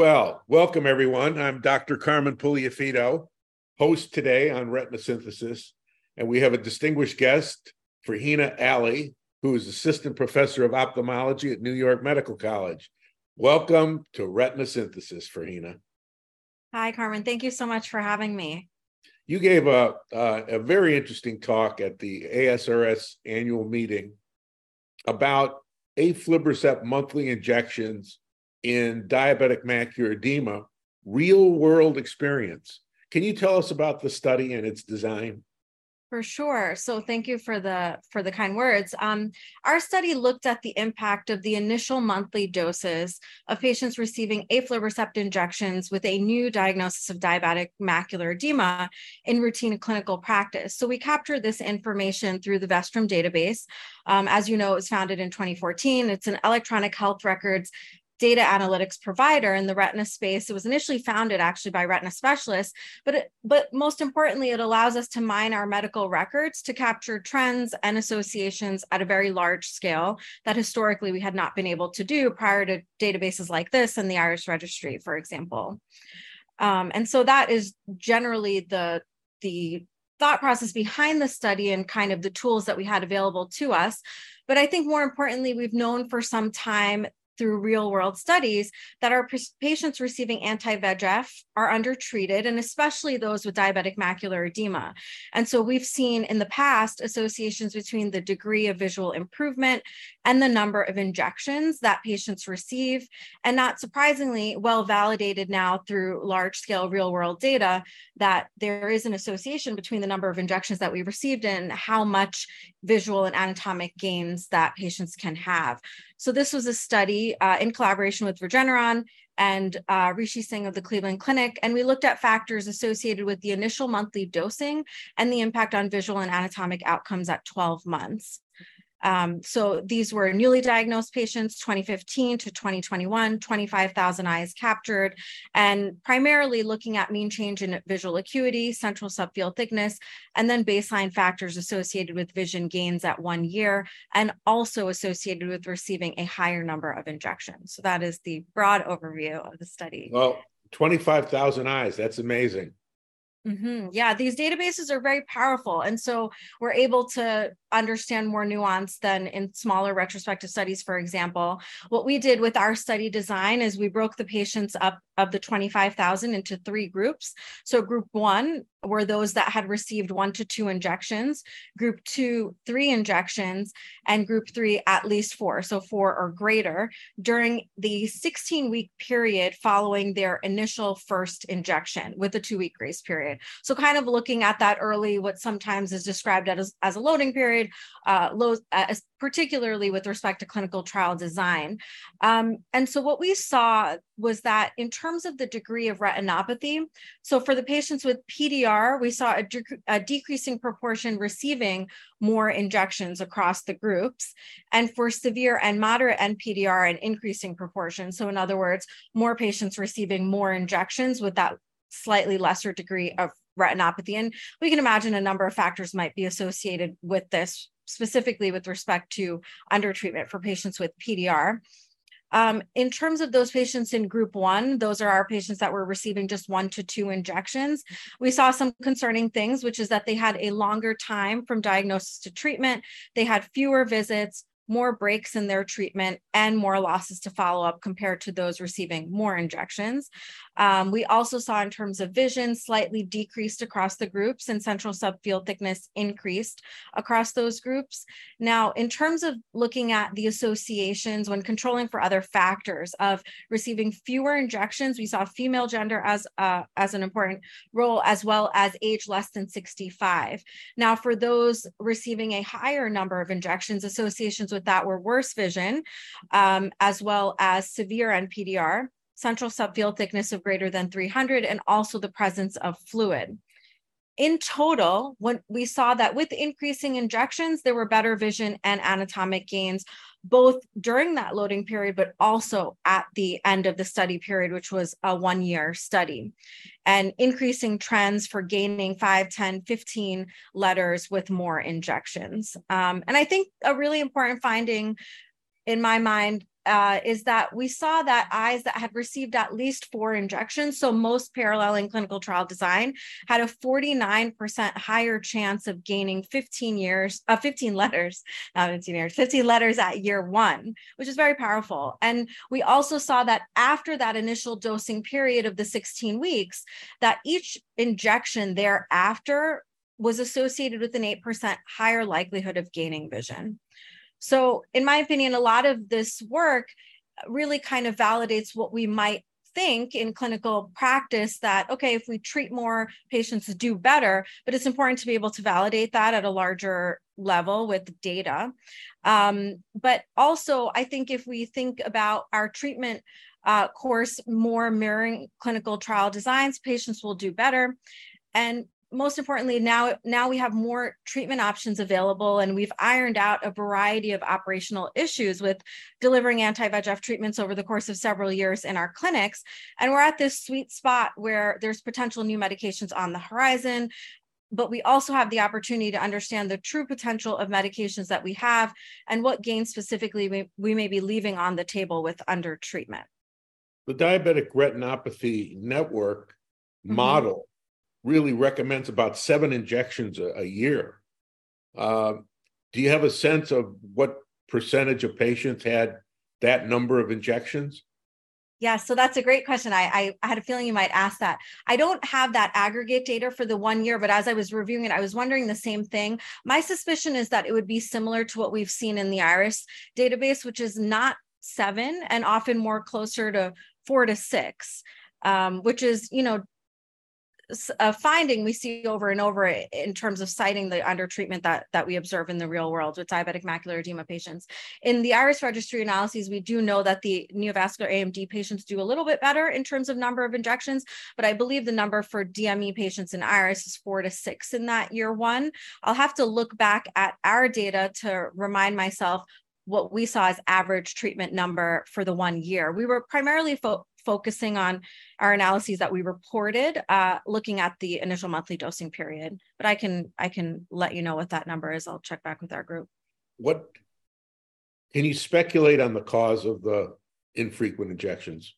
Well, welcome everyone. I'm Dr. Carmen Puliafito, host today on Retina Synthesis, and we have a distinguished guest, Ferhina Ali, who is assistant professor of ophthalmology at New York Medical College. Welcome to Retina Synthesis, Ferhina. Hi, Carmen. Thank you so much for having me. You gave a uh, a very interesting talk at the ASRS annual meeting about aflibercept monthly injections in diabetic macular edema, real world experience. Can you tell us about the study and its design? For sure. So thank you for the for the kind words. Um, our study looked at the impact of the initial monthly doses of patients receiving aflibercept injections with a new diagnosis of diabetic macular edema in routine clinical practice. So we captured this information through the Vestrum database. Um, as you know, it was founded in 2014. It's an electronic health records data analytics provider in the retina space. It was initially founded actually by retina specialists, but it, but most importantly, it allows us to mine our medical records to capture trends and associations at a very large scale that historically we had not been able to do prior to databases like this and the IRIS registry, for example. Um, and so that is generally the the thought process behind the study and kind of the tools that we had available to us. But I think more importantly, we've known for some time through real world studies that our patients receiving anti VEGF are undertreated, and especially those with diabetic macular edema. And so we've seen in the past associations between the degree of visual improvement and the number of injections that patients receive. And not surprisingly, well validated now through large scale real world data that there is an association between the number of injections that we received and how much visual and anatomic gains that patients can have. So this was a study uh, in collaboration with Regeneron and uh, Rishi Singh of the Cleveland Clinic. And we looked at factors associated with the initial monthly dosing and the impact on visual and anatomic outcomes at 12 months. Um, so these were newly diagnosed patients, 2015 to 2021, 25,000 eyes captured, and primarily looking at mean change in visual acuity, central subfield thickness, and then baseline factors associated with vision gains at one year, and also associated with receiving a higher number of injections. So that is the broad overview of the study. Well, 25,000 eyes, that's amazing. Mm-hmm. Yeah, these databases are very powerful. And so we're able to understand more nuance than in smaller retrospective studies, for example. What we did with our study design is we broke the patients up of the 25,000 into three groups. So, group one were those that had received one to two injections, group two, three injections, and group three, at least four, so four or greater, during the 16 week period following their initial first injection with a two week grace period. So, kind of looking at that early, what sometimes is described as, as a loading period, uh, low, uh, particularly with respect to clinical trial design. Um, and so, what we saw was that in terms of the degree of retinopathy, so for the patients with PDR, we saw a, a decreasing proportion receiving more injections across the groups. And for severe and moderate NPDR, an increasing proportion. So, in other words, more patients receiving more injections with that slightly lesser degree of retinopathy. And we can imagine a number of factors might be associated with this, specifically with respect to undertreatment for patients with PDR. Um, in terms of those patients in group one, those are our patients that were receiving just one to two injections. We saw some concerning things, which is that they had a longer time from diagnosis to treatment. They had fewer visits, more breaks in their treatment, and more losses to follow up compared to those receiving more injections. Um, we also saw in terms of vision slightly decreased across the groups and central subfield thickness increased across those groups. Now, in terms of looking at the associations when controlling for other factors of receiving fewer injections, we saw female gender as, uh, as an important role, as well as age less than 65. Now, for those receiving a higher number of injections, associations with that were worse vision, um, as well as severe NPDR central subfield thickness of greater than 300, and also the presence of fluid. In total, when we saw that with increasing injections, there were better vision and anatomic gains, both during that loading period, but also at the end of the study period, which was a one year study, and increasing trends for gaining 5, 10, 15 letters with more injections. Um, and I think a really important finding in my mind uh, is that we saw that eyes that had received at least four injections, so most parallel in clinical trial design, had a 49% higher chance of gaining 15 years, uh, 15 letters, not 15 years, 15 letters at year one, which is very powerful. And we also saw that after that initial dosing period of the 16 weeks, that each injection thereafter was associated with an 8% higher likelihood of gaining vision. So, in my opinion, a lot of this work really kind of validates what we might think in clinical practice that okay if we treat more patients do better but it's important to be able to validate that at a larger level with data. Um, but also i think if we think about our treatment uh, course more mirroring clinical trial designs patients will do better. And most importantly, now, now we have more treatment options available and we've ironed out a variety of operational issues with delivering anti-VEGF treatments over the course of several years in our clinics. And we're at this sweet spot where there's potential new medications on the horizon, but we also have the opportunity to understand the true potential of medications that we have and what gains specifically we, we may be leaving on the table with under treatment. The diabetic retinopathy network mm-hmm. model really recommends about seven injections a, a year. Uh, do you have a sense of what percentage of patients had that number of injections? Yeah, so that's a great question. I, I, I had a feeling you might ask that. I don't have that aggregate data for the one year, but as I was reviewing it, I was wondering the same thing. My suspicion is that it would be similar to what we've seen in the IRIS database, which is not seven and often more closer to four to six, um, which is, you know, a finding we see over and over in terms of citing the undertreatment that that we observe in the real world with diabetic macular edema patients. In the IRIS registry analyses, we do know that the neovascular AMD patients do a little bit better in terms of number of injections, but I believe the number for DME patients in IRIS is four to six in that year one. I'll have to look back at our data to remind myself what we saw as average treatment number for the one year. We were primarily fo- focusing on our analyses that we reported, uh, looking at the initial monthly dosing period. But I can I can let you know what that number is. I'll check back with our group. What can you speculate on the cause of the infrequent injections?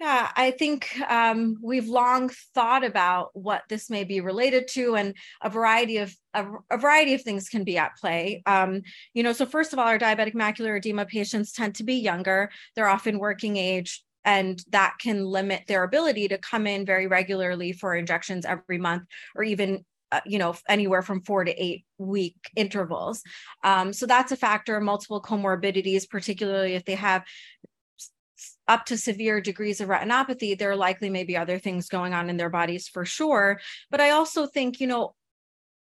Yeah, I think um, we've long thought about what this may be related to, and a variety of a, a variety of things can be at play. Um, you know, so first of all, our diabetic macular edema patients tend to be younger; they're often working age, and that can limit their ability to come in very regularly for injections every month, or even uh, you know anywhere from four to eight week intervals. Um, so that's a factor. Multiple comorbidities particularly if they have up to severe degrees of retinopathy, there are likely may be other things going on in their bodies for sure. But I also think, you know,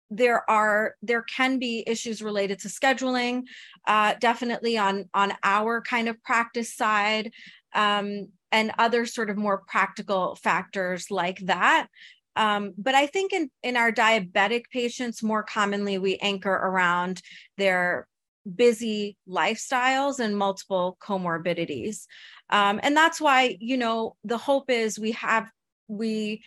there are there can be issues related to scheduling uh, definitely on on our kind of practice side um, and other sort of more practical factors like that um, but i think in in our diabetic patients more commonly we anchor around their busy lifestyles and multiple comorbidities. Um, and that's why you know the hope is we have we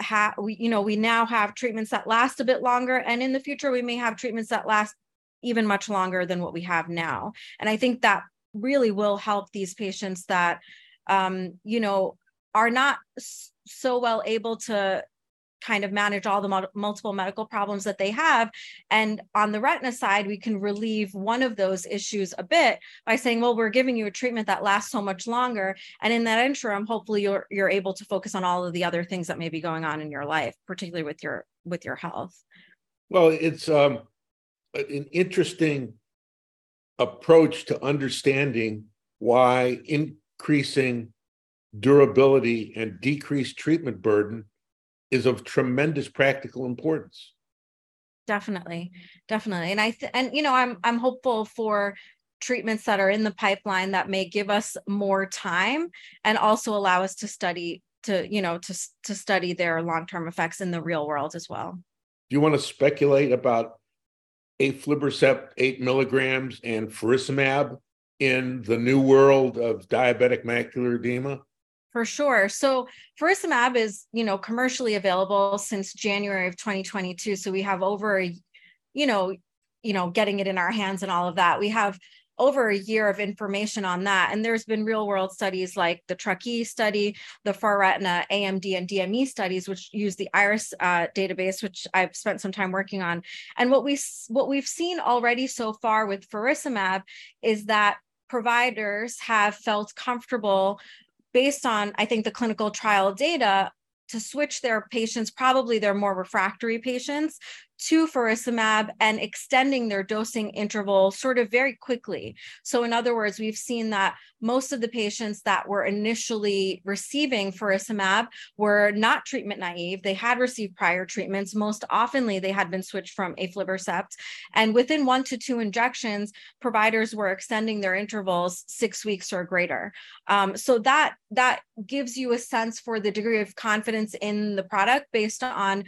have we you know we now have treatments that last a bit longer and in the future we may have treatments that last even much longer than what we have now. And i think that really will help these patients that um, you know are not so well able to kind of manage all the multiple medical problems that they have. And on the retina side, we can relieve one of those issues a bit by saying, well, we're giving you a treatment that lasts so much longer. And in that interim, hopefully you're you're able to focus on all of the other things that may be going on in your life, particularly with your with your health. Well, it's um, an interesting approach to understanding why increasing durability and decreased treatment burden is of tremendous practical importance. Definitely definitely. And i th- and you know i'm i'm hopeful for treatments that are in the pipeline that may give us more time and also allow us to study to you know to to study their long-term effects in the real world as well. Do you want to speculate about aflibercept 8 milligrams and faricimab in the new world of diabetic macular edema for sure. So faricimab is, you know, commercially available since January of 2022. So we have over, you know, you know, getting it in our hands and all of that. We have over a year of information on that. And there's been real world studies like the Truckee study, the FARETINA AMD and DME studies, which use the IRIS uh, database, which I've spent some time working on. And what we what we've seen already so far with faricimab is that providers have felt comfortable based on, I think, the clinical trial data to switch their patients, probably their more refractory patients, to faricimab and extending their dosing interval sort of very quickly. So, in other words, we've seen that most of the patients that were initially receiving faricimab were not treatment naive. They had received prior treatments. Most oftenly, they had been switched from aflibercept. And within one to two injections, providers were extending their intervals six weeks or greater. Um, so that that gives you a sense for the degree of confidence in the product based on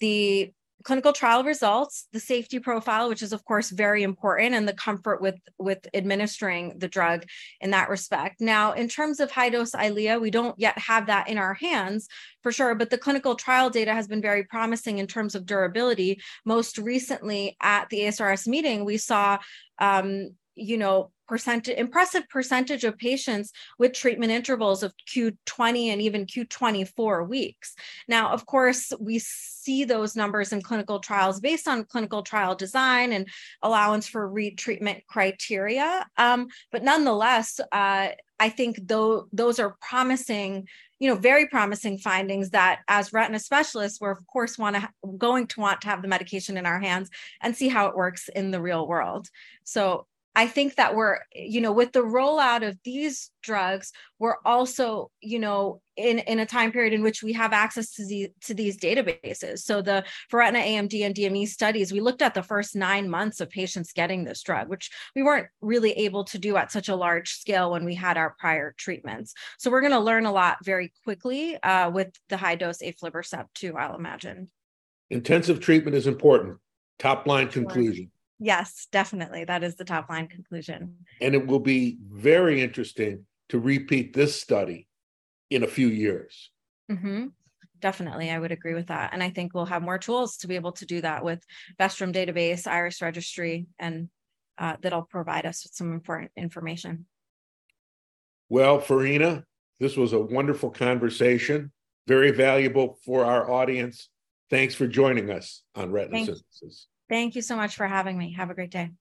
the clinical trial results the safety profile which is of course very important and the comfort with with administering the drug in that respect. Now in terms of high dose Eylea we don't yet have that in our hands for sure but the clinical trial data has been very promising in terms of durability. Most recently at the ASRS meeting we saw um, you know percentage impressive percentage of patients with treatment intervals of q20 and even q24 weeks. Now of course we see those numbers in clinical trials based on clinical trial design and allowance for retreatment criteria. Um, but nonetheless uh, i think though those are promising you know very promising findings that as retina specialists we're of course want to going to want to have the medication in our hands and see how it works in the real world. So I think that we're, you know, with the rollout of these drugs, we're also, you know, in, in a time period in which we have access to, the, to these databases. So the FARETINA AMD and DME studies, we looked at the first nine months of patients getting this drug, which we weren't really able to do at such a large scale when we had our prior treatments. So we're going to learn a lot very quickly uh, with the high dose aflibercept too, I'll imagine. Intensive treatment is important. Top line conclusion. Yes, definitely. That is the top line conclusion. And it will be very interesting to repeat this study in a few years. Mm-hmm. Definitely, I would agree with that. And I think we'll have more tools to be able to do that with Vestrum database, Iris registry, and uh, that'll provide us with some important information. Well, Ferhina, this was a wonderful conversation, very valuable for our audience. Thanks for joining us on Retina Synthesis. Thank you so much for having me. Have a great day.